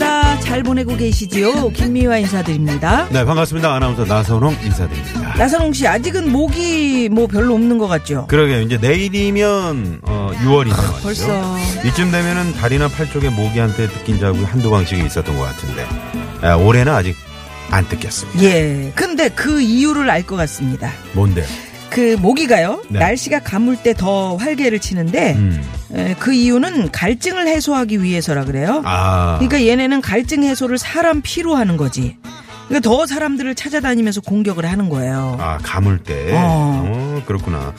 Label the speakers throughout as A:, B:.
A: 수요일입니다. 잘 보내고 계시지요? 김미화 인사드립니다.
B: 네 반갑습니다 아나운서 나선홍 인사드립니다
A: 나선홍 씨, 아직은 목이 뭐 별로 없는 것 같죠?
B: 그러게요 이제 내일이면 어, 6월이죠
A: 아, 벌써.
B: 이쯤 되면은 다리나 팔 쪽에 모기 한테 뜯긴 자국이 한두 방씩 있었던 것 같은데 아, 올해는 아직 안 뜯겼습니다
A: 예. 근데 그 이유를 알 것 같습니다.
B: 뭔데요
A: 그 모기가요,
B: 네.
A: 날씨가 가물 때 더 활개를 치는데,
B: 음.
A: 에, 그 이유는 갈증을 해소하기 위해서라 그래요.
B: 아
A: 그러니까 얘네는 갈증 해소를 사람 피로 하는 거지. 그러니까 더 사람들을 찾아다니면서 공격을 하는 거예요.
B: 아, 가물 때.
A: 어.
B: 어. 그렇구나.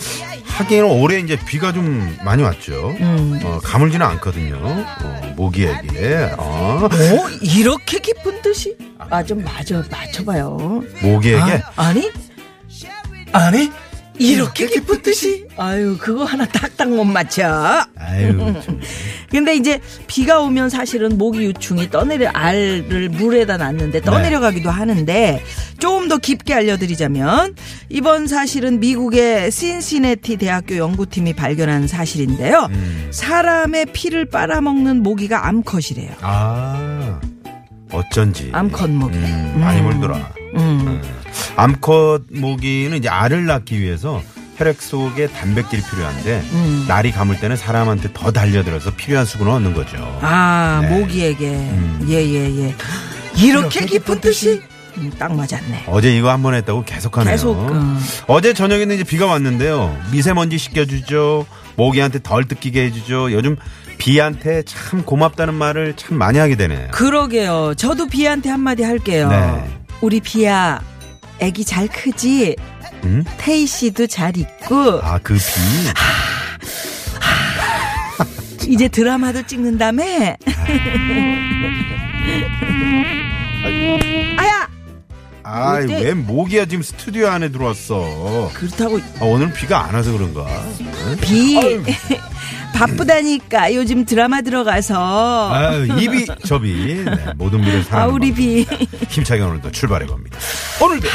B: 하긴 올해 이제 비가 좀 많이 왔죠.
A: 음.
B: 어, 가물지는 않거든요. 어, 모기에게. 어,
A: 어? 이렇게 깊은 뜻이? 아, 좀 맞아, 맞춰봐요.
B: 모기에게.
A: 아, 아니? 아니? 이렇게 깊은 뜻이? 아유, 그거 하나 딱딱 못 맞춰.
B: 아유, 좀.
A: 근데 이제 비가 오면 사실은 모기 유충이 떠내려, 알을 물에다 놨는데 떠내려가기도 하는데 조금 더 깊게 알려드리자면 이번 사실은 미국의 신시내티 대학교 연구팀이 발견한 사실인데요.
B: 음.
A: 사람의 피를 빨아먹는 모기가 암컷이래요.
B: 아, 어쩐지.
A: 암컷 모기.
B: 음, 많이 물더라.
A: 음.
B: 암컷 모기는 이제 알을 낳기 위해서 혈액 속에 단백질이 필요한데
A: 음.
B: 날이 감을 때는 사람한테 더 달려들어서 필요한 수분을 얻는 거죠.
A: 아,
B: 네.
A: 모기에게.
B: 음.
A: 예, 예, 예. 이렇게 깊은 뜻이? 음, 딱 맞았네.
B: 어제 이거 한 번 했다고 계속하네요.
A: 계속, 어.
B: 어제 저녁에는 이제 비가 왔는데요. 미세먼지 씻겨주죠. 모기한테 덜 뜯기게 해주죠. 요즘 비한테 참 고맙다는 말을 참 많이 하게 되네요.
A: 그러게요. 저도 비한테 한마디 할게요.
B: 네.
A: 우리 비야, 애기 잘 크지?
B: 음?
A: 태희 씨도 잘 있고,
B: 아, 그 비.
A: 이제 드라마도 찍는다며? 아야!
B: 아,
A: 이때-
B: 왜 모기야 지금 스튜디오 안에 들어왔어.
A: 그렇다고
B: 아, 오늘 비가 안 와서 그런가? 응?
A: 비 바쁘다니까 요즘 드라마 들어가서
B: 아유, 입이 저비. 네, 모든 비를
A: 아
B: 사랑하는
A: 우리 비
B: 힘차게 오늘도 출발해 봅니다. 오늘도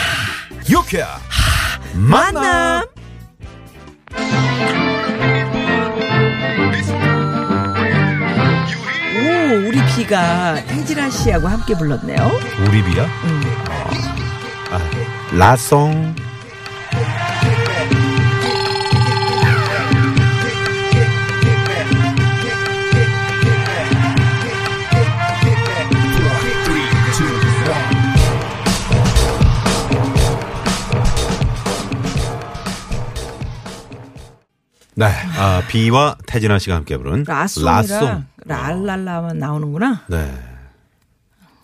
B: 유쾌한 만남.
A: 만남 오 우리 비가 태진아 씨하고 함께 불렀네요.
B: 우리 비야?
A: 음.
B: 아, 라송. 네, 아, 비와 태진아 씨가 함께 부른
A: 라송이라
B: 라송.
A: 랄랄라만 나오는구나.
B: 네.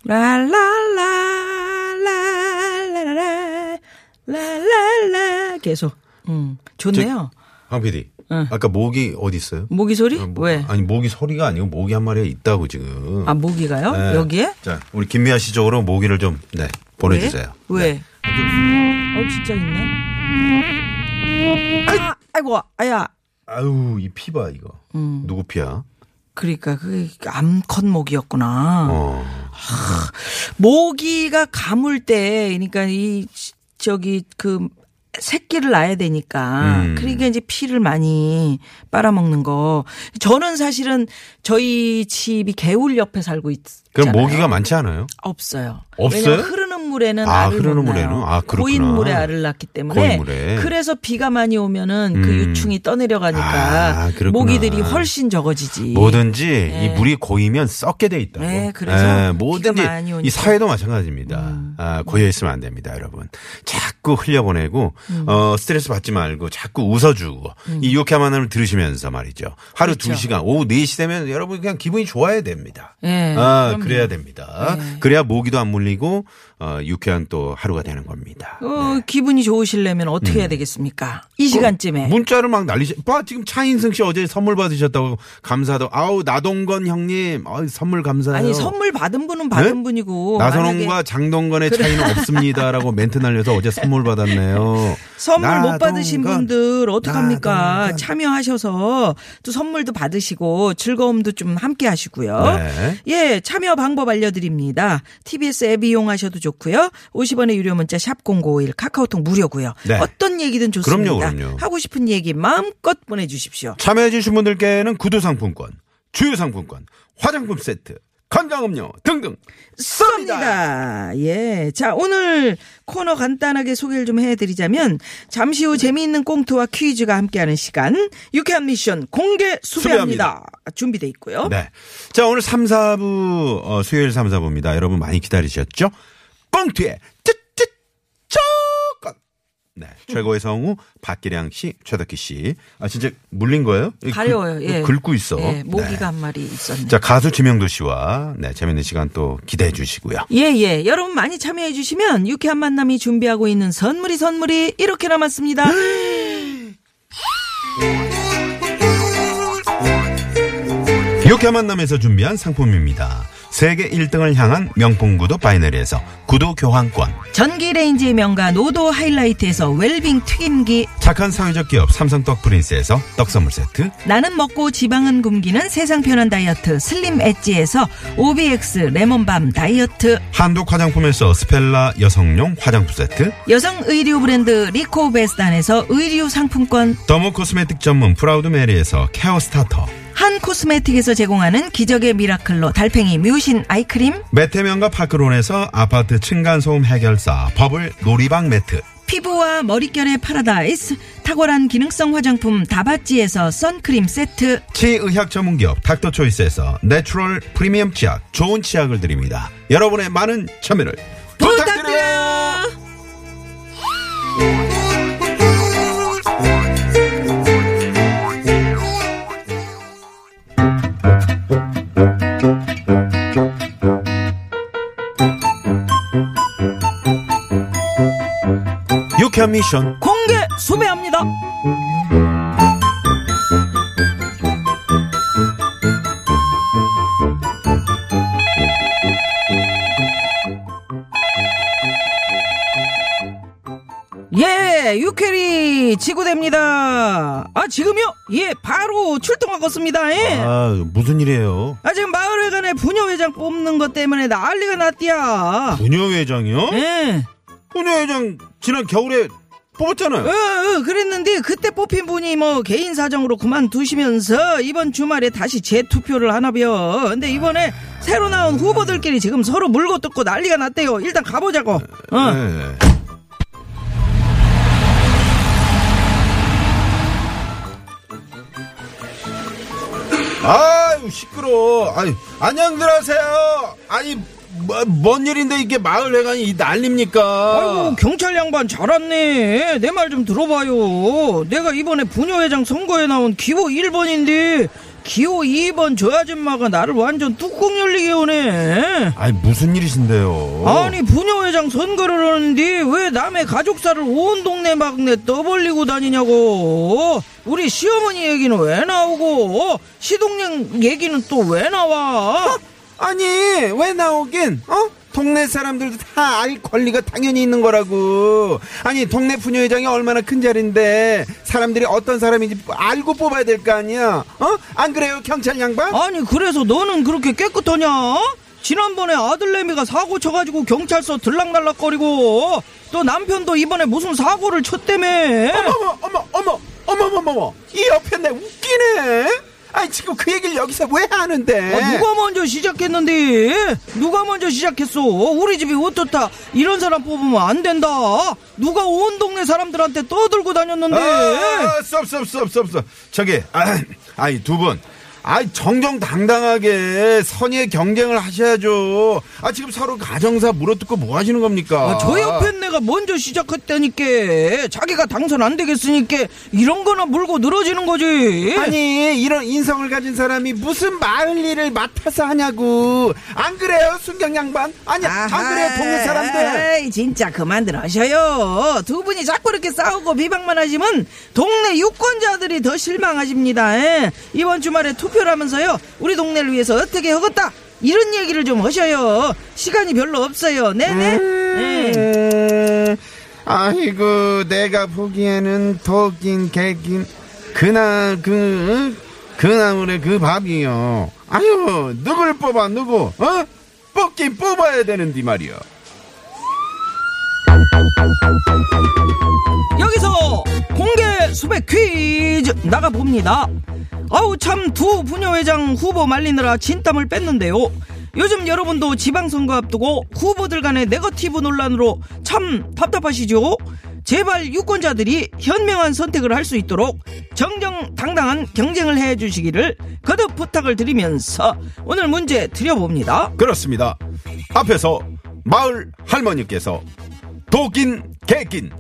A: 랄랄라랄랄라 랄랄라 계속 음 좋네요.
B: 황 PD.
A: 응.
B: 아까 모기 어디 있어요?
A: 모기 소리?
B: 어, 뭐-
A: 왜?
B: 아니 모기 소리가 아니고 모기 한 마리가 있다고 지금.
A: 아 모기가요?
B: 네.
A: 여기에?
B: 자, 우리 김미아 씨 쪽으로 모기를 좀 네, 보내주세요.
A: 왜?
B: 네.
A: 왜? 어 진짜 있네. 아, 아이고 아야.
B: 아유 이 피 봐 이거.
A: 음.
B: 누구 피야?
A: 그러니까 그 암컷 모기였구나.
B: 어.
A: 모기가 가물 때, 그러니까 이 저기 그 새끼를 낳아야 되니까
B: 음.
A: 그러니까 이제 피를 많이 빨아먹는 거. 저는 사실은 저희 집이 개울 옆에 살고 있잖아요.
B: 그럼 모기가 많지 않아요?
A: 없어요.
B: 없어요?
A: 흐르는 물에는
B: 아,
A: 알을
B: 흐르는
A: 못
B: 물에는?
A: 아,
B: 그렇구나.
A: 고인 물에 알을 낳기 때문에. 그래서 비가 많이 오면은 그
B: 음.
A: 유충이 떠내려가니까
B: 아.
A: 모기들이 훨씬 적어지지.
B: 뭐든지 이 물이 고이면 썩게 돼 있다고.
A: 네, 그래서
B: 뭐든지
A: 오니까. 음.
B: 이 사회도 마찬가지입니다. 아, 고여 있으면 안 됩니다, 여러분. 자꾸 흘려보내고
A: 음.
B: 어, 스트레스 받지 말고 자꾸 웃어주고 이 유쾌한 만남을 들으시면서 말이죠. 하루
A: 그렇죠.
B: 두 시간 오후 4시 되면 여러분 그냥 기분이 좋아야 됩니다.
A: 예,
B: 아,
A: 그럼요.
B: 그래야 됩니다.
A: 네.
B: 그래야 모기도 안 물리고 어, 어, 유쾌한 또 하루가 되는 겁니다.
A: 어, 기분이 좋으시려면 어떻게 해야 되겠습니까? 이 시간쯤에.
B: 음. 문자를 막 날리시. 봐 지금 차인승 씨 어제 선물 받으셨다고 감사도. 아우 나동건 형님, 아 선물 감사해요.
A: 아니 선물 받은 분은 받은
B: 네?
A: 분이고
B: 나선홍과 장동건의 차이는 없습니다라고 멘트 날려서 어제 선물 받았네요.
A: 선물 못
B: 나동건,
A: 받으신 분들 어떡합니까?
B: 나동건.
A: 참여하셔서 또 선물도 받으시고 즐거움도 좀 함께 하시고요.
B: 네.
A: 예, 참여 방법 알려드립니다. TBS 앱 이용하셔도 좋고 요. 50원의 유료 문자 샵 #0951 카카오톡 무료고요.
B: 네.
A: 어떤 얘기든 좋습니다.
B: 그럼요, 그럼요.
A: 하고 싶은 얘기 마음껏 보내주십시오.
B: 참여해주신 분들께는 구두 상품권, 주유 상품권, 화장품 세트, 건강음료 등등 쏩니다.
A: 쏩니다. 예. 자, 오늘 코너 간단하게 소개를 좀 해드리자면 잠시 후 재미있는 꽁트와 퀴즈가 함께하는 시간 유쾌한 미션 공개 수배합니다. 준비돼 있고요.
B: 네. 자, 오늘 3, 4부, 어, 수요일 3, 4부입니다. 여러분 많이 기다리셨죠? 뻥튀에, 쯔쯔, 쪼건. 네. 최고의 성우, 박기량 씨, 최덕기 씨. 아, 진짜 물린 거예요? 이
A: 가려워요.
B: 긁-
A: 예.
B: 긁고 있어.
A: 예, 모기가
B: 네.
A: 한 마리 있었네.
B: 자, 가수 지명도 씨와, 네, 재밌는 시간 또 기대해 주시고요.
A: 예, 예. 여러분 많이 참여해 주시면 유쾌한 만남이 준비하고 있는 선물이 선물이 이렇게 남았습니다.
B: 이렇게 만남에서 준비한 상품입니다. 세계 1등을 향한 명품 구두 바이너리에서 구두 교환권.
A: 전기 레인지의 명가 노도 하이라이트에서 웰빙 튀김기
B: 착한 사회적 기업 삼성 떡 프린스에서 떡 선물 세트.
A: 나는 먹고 지방은 굶기는 세상 편한 다이어트 슬림 엣지에서 OBX 레몬밤 다이어트
B: 한독 화장품에서 스펠라 여성용 화장품 세트.
A: 여성 의류 브랜드 리코베스단에서 의류 상품권
B: 더모 코스메틱 전문 프라우드 메리에서 케어 스타터.
A: 한 코스메틱에서 제공하는 기적의 미라클로 달팽이 뮤신 아이크림
B: 메테면과 파크론에서 아파트 층간소음 해결사 버블 놀이방 매트.
A: 피부와 머릿결의 파라다이스 탁월한 기능성 화장품 다바찌에서 선크림 세트
B: 치의학 전문기업 닥터초이스에서 내추럴 프리미엄 치약 좋은 치약을 드립니다. 여러분의 많은 참여를 부탁드려요.
A: 부탁드려요
B: 유쾌한 미션
A: 공개 수배합니다 예, 유캐리 지구대입니다. 아, 지금요? 예, 바로 출동하겠습니다. 예.
B: 아 무슨 일이에요?
A: 아, 지금 마을회관에 부녀회장 뽑는 것 때문에 난리가 났디야.
B: 부녀회장이요?
A: 예.
B: 부녀회장 지난 겨울에 뽑았잖아요.
A: 어, 어, 그랬는데 그때 뽑힌 분이 뭐 개인 사정으로 그만두시면서 이번 주말에 다시 재투표를 하나벼. 근데 이번에 새로 나온 후보들끼리 지금 서로 물고 뜯고 난리가 났대요. 일단 가보자고. 어.
B: 네. 아유 시끄러. 아유 안녕들 하세요. 아니 뭐, 뭔 일인데 이게 마을 회관이 이 난립니까?
A: 아이고 경찰 양반 잘 왔네. 내 말 좀 들어봐요. 내가 이번에 부녀회장 선거에 나온 기호 1번인데 기호 2번 저 아줌마가 나를 완전 뚜껑 열리게 오네.
B: 아니 무슨 일이신데요?
A: 아니 부녀회장 선거를 하는데 왜 남의 가족사를 온 동네 막내 떠벌리고 다니냐고 우리 시어머니 얘기는 왜 나오고 시동생 얘기는 또 왜 나와
B: 아니 왜 나오긴 어? 동네 사람들도 다 알 권리가 당연히 있는 거라고. 아니 동네 부녀회장이 얼마나 큰 자리인데 사람들이 어떤 사람인지 알고 뽑아야 될 거 아니야. 어? 안 그래요 경찰 양반?
A: 아니 그래서 너는 그렇게 깨끗하냐? 지난번에 아들내미가 사고 쳐가지고 경찰서 들락날락거리고 또 남편도 이번에 무슨 사고를 쳤다며?
B: 어머 어머 어머 어머 어머 어머. 이 옆에 내 웃기네 아니 지금 그 얘기를 여기서 왜 하는데
A: 아, 누가 먼저 시작했는데? 누가 먼저 시작했어? 우리 집이 어떻다? 이런 사람 뽑으면 안 된다. 누가 온 동네 사람들한테 떠들고 다녔는데?
B: 아, 썹, 썹, 썹, 썹, 썹. 저기, 아, 아이, 두 분. 아, 정정당당하게 선의의 경쟁을 하셔야죠. 아, 지금 서로 가정사 물어뜯고 뭐 하시는 겁니까?
A: 아, 저 옆에 내가 먼저 시작했다니까 자기가 당선 안 되겠으니까 이런 거나 물고 늘어지는 거지
B: 아니, 이런 인성을 가진 사람이 무슨 마을 일을 맡아서 하냐고. 안 그래요, 순경 양반? 아니, 안 그래요, 동네 사람들?
A: 에이, 진짜 그만들 하셔요. 두 분이 자꾸 이렇게 싸우고 비방만 하시면 동네 유권자들이 더 실망하십니다. 예. 이번 주말에 투표를 하면서요. 우리 동네를 위해서 어떻게 하겠다. 이런 얘기를 좀 하셔요. 시간이 별로 없어요. 네네. 예.
B: 음, 아이고 내가 보기에는 독인 개긴 그날 그 그나물의 그 밥이요 아유 누굴 뽑아 누구 어 뽑긴 뽑아야 되는디 말이요
A: 여기서 공개 수백 퀴즈 나가 봅니다. 아우 참 두 부녀회장 후보 말리느라 진땀을 뺐는데요. 요즘 여러분도 지방선거 앞두고 후보들 간의 네거티브 논란으로 참 답답하시죠? 제발 유권자들이 현명한 선택을 할 수 있도록 정정당당한 경쟁을 해 주시기를 거듭 부탁을 드리면서 오늘 문제 드려봅니다.
B: 그렇습니다 앞에서 마을 할머니께서 독인 개긴.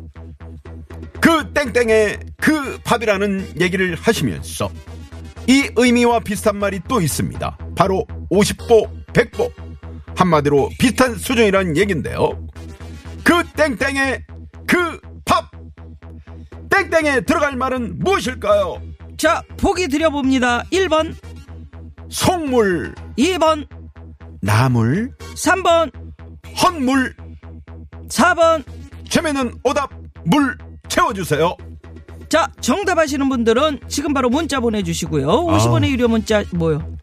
B: 그 땡땡의 그 밥이라는 얘기를 하시면서 이 의미와 비슷한 말이 또 있습니다. 바로 50보 100보. 한마디로 비슷한 수준이라는 얘긴데요. 그 땡땡의 그 밥. 땡땡에 들어갈 말은 무엇일까요?
A: 자, 보기 드려봅니다. 1번,
B: 속물,
A: 2번,
B: 나물,
A: 3번,
B: 헛물,
A: 4번.
B: 재미있는 오답 물 채워주세요.
A: 자, 정답하시는 분들은 지금 바로 문자 보내주시고요. 50원의 유료 문자, 뭐요?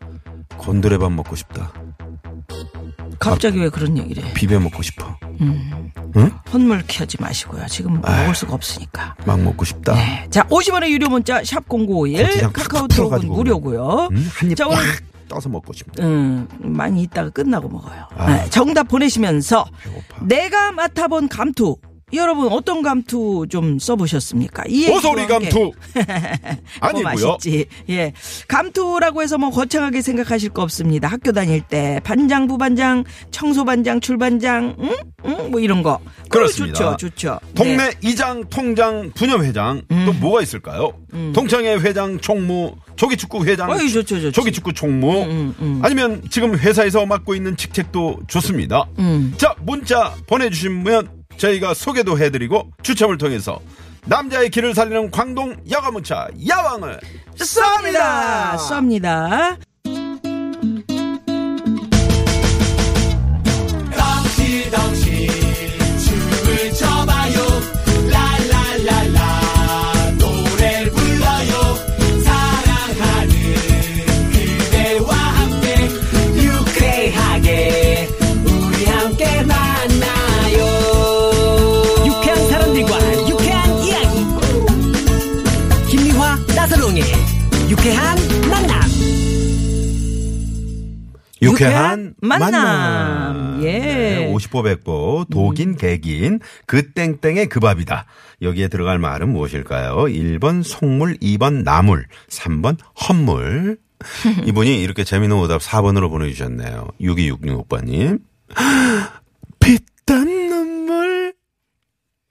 B: 곤드레밥 먹고 싶다.
A: 갑자기 왜 그런 얘기를 해?
B: 비벼 먹고 싶어.
A: 헛물 키하지 마시고요. 지금 먹을 수가 없으니까.
B: 막 먹고 싶다.
A: 네. 자, 50원의 유료 문자, 샵0951.
B: 고추장 팍
A: 카카오톡은 무료고요.
B: 음, 한입
A: 자,
B: 꽉
A: 오늘
B: 떠서 먹고 싶다.
A: 음, 많이 있다가 끝나고 먹어요.
B: 아.
A: 네, 정답 보내시면서
B: 배고파.
A: 내가 맡아본 감투. 여러분 어떤 감투 좀 써보셨습니까? 이 함께
B: 감투
A: 뭐
B: 아니고요.
A: 예. 감투라고 해서 뭐 거창하게 생각하실 거 없습니다. 학교 다닐 때 반장, 부반장, 청소반장, 출반장, 응? 응? 뭐 이런 거.
B: 그렇습니다.
A: 좋죠, 좋죠.
B: 동네
A: 네.
B: 이장, 통장, 부녀회장 또 뭐가 있을까요? 동창회 회장, 총무, 조기축구 회장,
A: 음. 어이, 좋죠, 좋죠.
B: 조기축구 총무
A: 음,
B: 아니면 지금 회사에서 맡고 있는 직책도 좋습니다.
A: 음.
B: 자 문자 보내주시면 저희가 소개도 해드리고 추첨을 통해서 남자의 길을 살리는 광동 여가문자 야왕을
A: 쏩니다. 쏩니다.
C: 덩 유쾌한 만남.
A: 만남. 예.
B: 네, 50보 100보 독인 개긴 그 땡땡의 그 밥이다. 여기에 들어갈 말은 무엇일까요? 1번 속물, 2번 나물, 3번 헛물. 이분이 이렇게 재미있는 오답 4번으로 보내주셨네요. 6266번님. 피땀 눈물.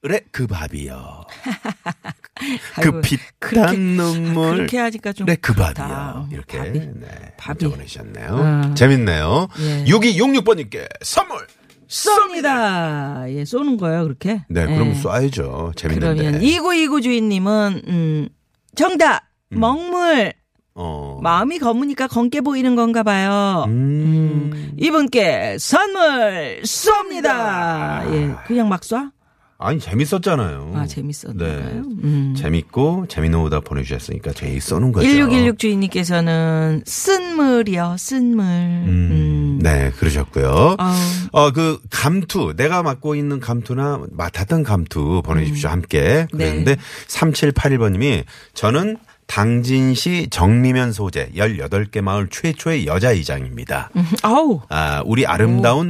B: 그래, 그 밥이요. 그 피땀
A: 그렇게-
B: 눈물.
A: 그렇게 하니까 좀
B: 그래, 그. 밥이요. 이렇게.
A: 밥이.
B: 네.
A: 밥이.
B: 문자 보내주셨네요.
A: 어.
B: 재밌네요.
A: 예.
B: 6266번님께 선물!
A: 쏩니다. 예, 쏘는 거예요, 그렇게?
B: 네, 그럼
A: 예.
B: 쏴야죠. 재밌는데.
A: 그러면 2929 주인님은, 음, 정답! 먹물!
B: 어.
A: 마음이 검으니까 검게 보이는 건가 봐요.
B: 음.
A: 이분께 선물 쏩니다. 예, 그냥 막 쏴?
B: 아니, 재밌었잖아요.
A: 아, 재밌었나요?
B: 네.
A: 음.
B: 재밌고, 오답 보내주셨으니까 저희 쏘는 거죠.
A: 1616 주인님께서는 쓴물이요, 쓴물.
B: 음.
A: 음.
B: 네, 그러셨고요.
A: 아우.
B: 어, 그, 감투, 내가 맡고 있는 감투나 맡았던 감투 보내주십시오. 함께.
A: 네.
B: 그랬는데, 3781번님이, 저는 당진시 정미면 소재 18개 마을 최초의 여자 이장입니다.
A: 음, 아우,
B: 아, 우리 아름다운,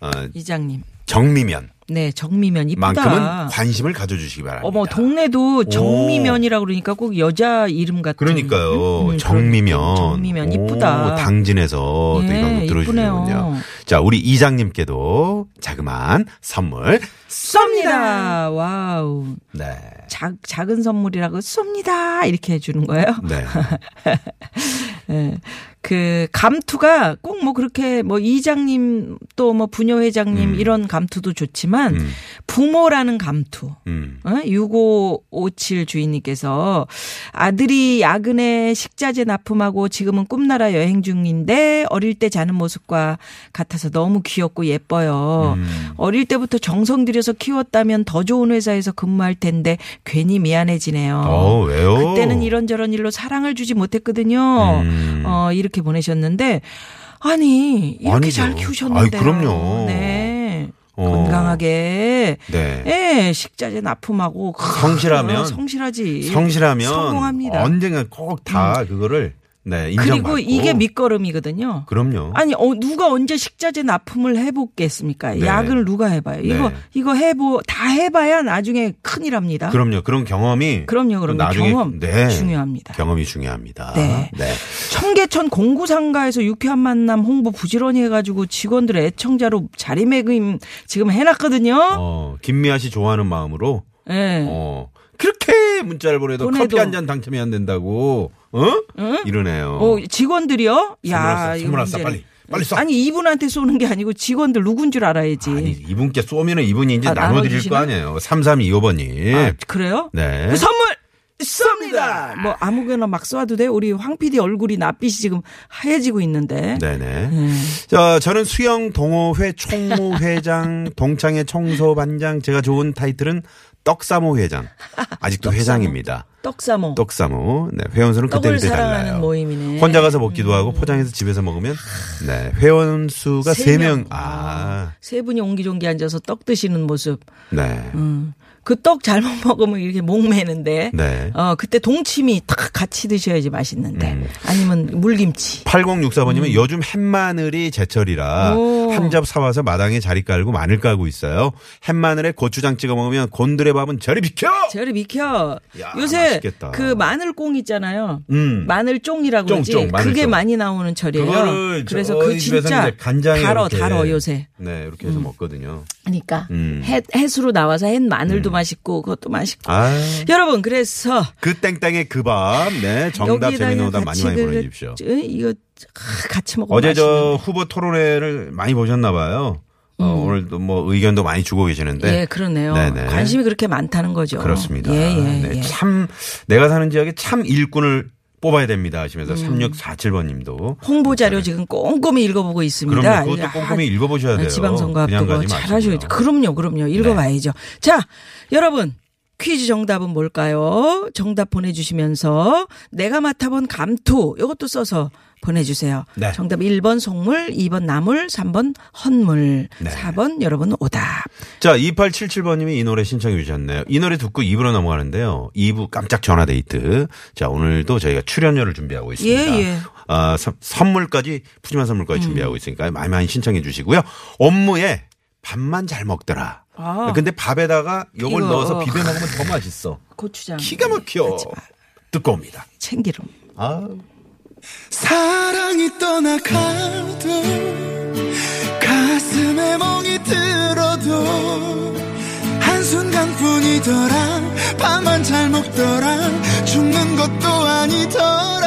B: 어,
A: 이장님.
B: 정미면.
A: 네, 정미면 이쁘다.
B: 만큼은 관심을 가져주시기 바랍니다.
A: 어머, 동네도 정미면이라고 그러니까 꼭 여자 이름 같은.
B: 그러니까요.
A: 음,
B: 정미면.
A: 정미면 이쁘다.
B: 오, 당진에서 또
A: 예.
B: 들어주시는군요. 자, 우리 이장님께도 자그마한 선물.
A: 쏩니다. wow.
B: 네.
A: 작, 작은 선물이라고 쏩니다. 이렇게 해주는 거예요.
B: 네.
A: 예. 그 감투가 꼭 뭐 그렇게 뭐 이장님 또 뭐 부녀 회장님 이런 감투도 좋지만
B: 음.
A: 부모라는 감투.
B: 음.
A: 어? 6557 주인님께서 아들이 야근에 식자재 납품하고 지금은 꿈나라 여행 중인데 어릴 때 자는 모습과 같아서 너무 귀엽고 예뻐요.
B: 음.
A: 어릴 때부터 정성 들여서 키웠다면 더 좋은 회사에서 근무할 텐데 괜히 미안해지네요.
B: 어, 왜요?
A: 그때는 이런저런 일로 사랑을 주지 못했거든요.
B: 음.
A: 어, 이렇게 보내셨는데 아니 이렇게
B: 아니죠.
A: 잘 키우셨는데요.
B: 아이, 그럼요.
A: 네.
B: 어.
A: 건강하게
B: 네.
A: 예, 식자재 납품하고
B: 성실하면
A: 어, 성실하지.
B: 성실하면
A: 성공합니다. 음.
B: 언젠가 꼭 다 그거를 네, 인정받고.
A: 그리고 이게 밑거름이거든요.
B: 그럼요.
A: 아니 어, 누가 언제 식자재 납품을 해보겠습니까?
B: 네.
A: 야근을 누가 해봐요? 이거
B: 네.
A: 이거 해보 다 해봐야 나중에 큰일합니다.
B: 그럼요. 그런 경험이
A: 그럼요, 그럼요.
B: 나중에
A: 경험
B: 네.
A: 중요합니다.
B: 경험이 중요합니다.
A: 네. 청계천 공구상가에서 유쾌한 만남 홍보 부지런히 해가지고 직원들 애청자로 자리매김 지금 해놨거든요.
B: 어, 김미아 씨 좋아하는 마음으로
A: 예.
B: 어, 그렇게 문자를 보내도
A: 보내도.
B: 커피 한 잔 당첨이 안 된다고, 어? 이러네요.
A: 어, 직원들이요?
B: 선물
A: 야,
B: 왔어,
A: 이거
B: 선물 왔어,
A: 문제네.
B: 빨리. 빨리 써.
A: 아니 이분한테 쏘는 게 아니고 직원들 누군 줄 알아야지.
B: 아니, 이분께 쏘면은 이분이 이제
A: 아,
B: 나눠드릴? 거 아니에요. 3325번님.
A: 아, 그래요?
B: 네.
A: 그 선물 쏩니다. 뭐 아무거나 막 쏴도 돼. 우리 황 PD 얼굴이 낯빛이 지금 하얘지고 있는데.
B: 네네.
A: 음.
B: 자, 저는 수영 동호회 총무회장, 동창회 청소반장, 제가 좋은 타이틀은 떡사모 회장. 아직도 회장입니다.
A: 떡사모.
B: 떡사모. 네, 회원수는 그때 그때 달라요.
A: 모임이네. 음.
B: 혼자 가서 먹기도 하고 포장해서 집에서 먹으면 네, 회원 수가
A: 세
B: 3명.
A: 명.
B: 아.
A: 세 분이 옹기종기 앉아서 떡 드시는 모습.
B: 네.
A: 그 떡 잘못 먹으면 이렇게 목 매는데.
B: 네.
A: 어, 그때 동치미 딱 같이 드셔야지 맛있는데.
B: 음.
A: 아니면 물김치.
B: 8064번님은 요즘 햇마늘이 제철이라
A: 음. 오.
B: 한접 사와서 마당에 자리 깔고 마늘 깔고 있어요. 햇마늘에 고추장 찍어 먹으면 곤드레 밥은 저리 비켜!
A: 저리 비켜.
B: 야,
A: 요새
B: 맛있겠다.
A: 그 마늘꽁 있잖아요.
B: 음.
A: 마늘쫑이라고
B: 쫑,
A: 그러지.
B: 쫑, 마늘쫑.
A: 그게 많이 나오는 철이에요.
B: 그거를
A: 그래서 그 진짜
B: 간장에
A: 달어 달어 요새.
B: 네, 이렇게 해서 먹거든요.
A: 그러니까
B: 음.
A: 햇 햇으로 나와서 햇 마늘도 맛있고 그것도 맛있고.
B: 아.
A: 여러분 그래서
B: 그 땡땡의 그 밤, 네, 정답 재미있는 오답 많이 많이
A: 그-
B: 보내주십시오.
A: 저, 이거 아, 같이 먹으면
B: 어제 저
A: 맛있는데.
B: 후보 토론회를 많이 보셨나 봐요. 어, 오늘도 뭐 의견도 많이 주고 계시는데.
A: 음. 예, 그러네요.
B: 네네.
A: 관심이 그렇게 많다는 거죠.
B: 그렇습니다.
A: 예, 예,
B: 네,
A: 예.
B: 참 내가 사는 지역에 참 일꾼을 뽑아야 됩니다
A: 음.
B: 하시면서 3647번 님도
A: 홍보 자료 지금 꼼꼼히 읽어보고 있습니다.
B: 그럼요. 그것도
A: 아,
B: 꼼꼼히 읽어보셔야 돼요.
A: 지방선거 앞두고 잘하셔야죠. 그럼요, 그럼요. 읽어봐야죠. 자, 여러분. 퀴즈 정답은 뭘까요? 정답 보내주시면서 내가 맡아본 감투 이것도 써서 보내주세요.
B: 네.
A: 정답 1번 속물, 2번 나물, 3번 헌물,
B: 네.
A: 4번 여러분 오답.
B: 자, 2877번님이 이 노래 신청해 주셨네요. 이 노래 듣고 2부로 넘어가는데요. 2부 깜짝 전화 데이트. 자, 오늘도 저희가 출연료를 준비하고 있습니다.
A: 예, 예.
B: 아, 선- 선물까지, 푸짐한 선물까지 준비하고 있으니까 많이 많이 신청해 주시고요. 업무에 밥만 잘 먹더라.
A: 아.
B: 근데 밥에다가 요걸
A: 이거.
B: 넣어서 비벼 먹으면 더 맛있어.
A: 고추장.
B: 기가 막혀. 듣고 옵니다.
A: 참기름.
B: 아.
D: 사랑이 떠나가도 가슴에 멍이 들어도 한순간뿐이더라 밥만 잘 먹더라 죽는 것도 아니더라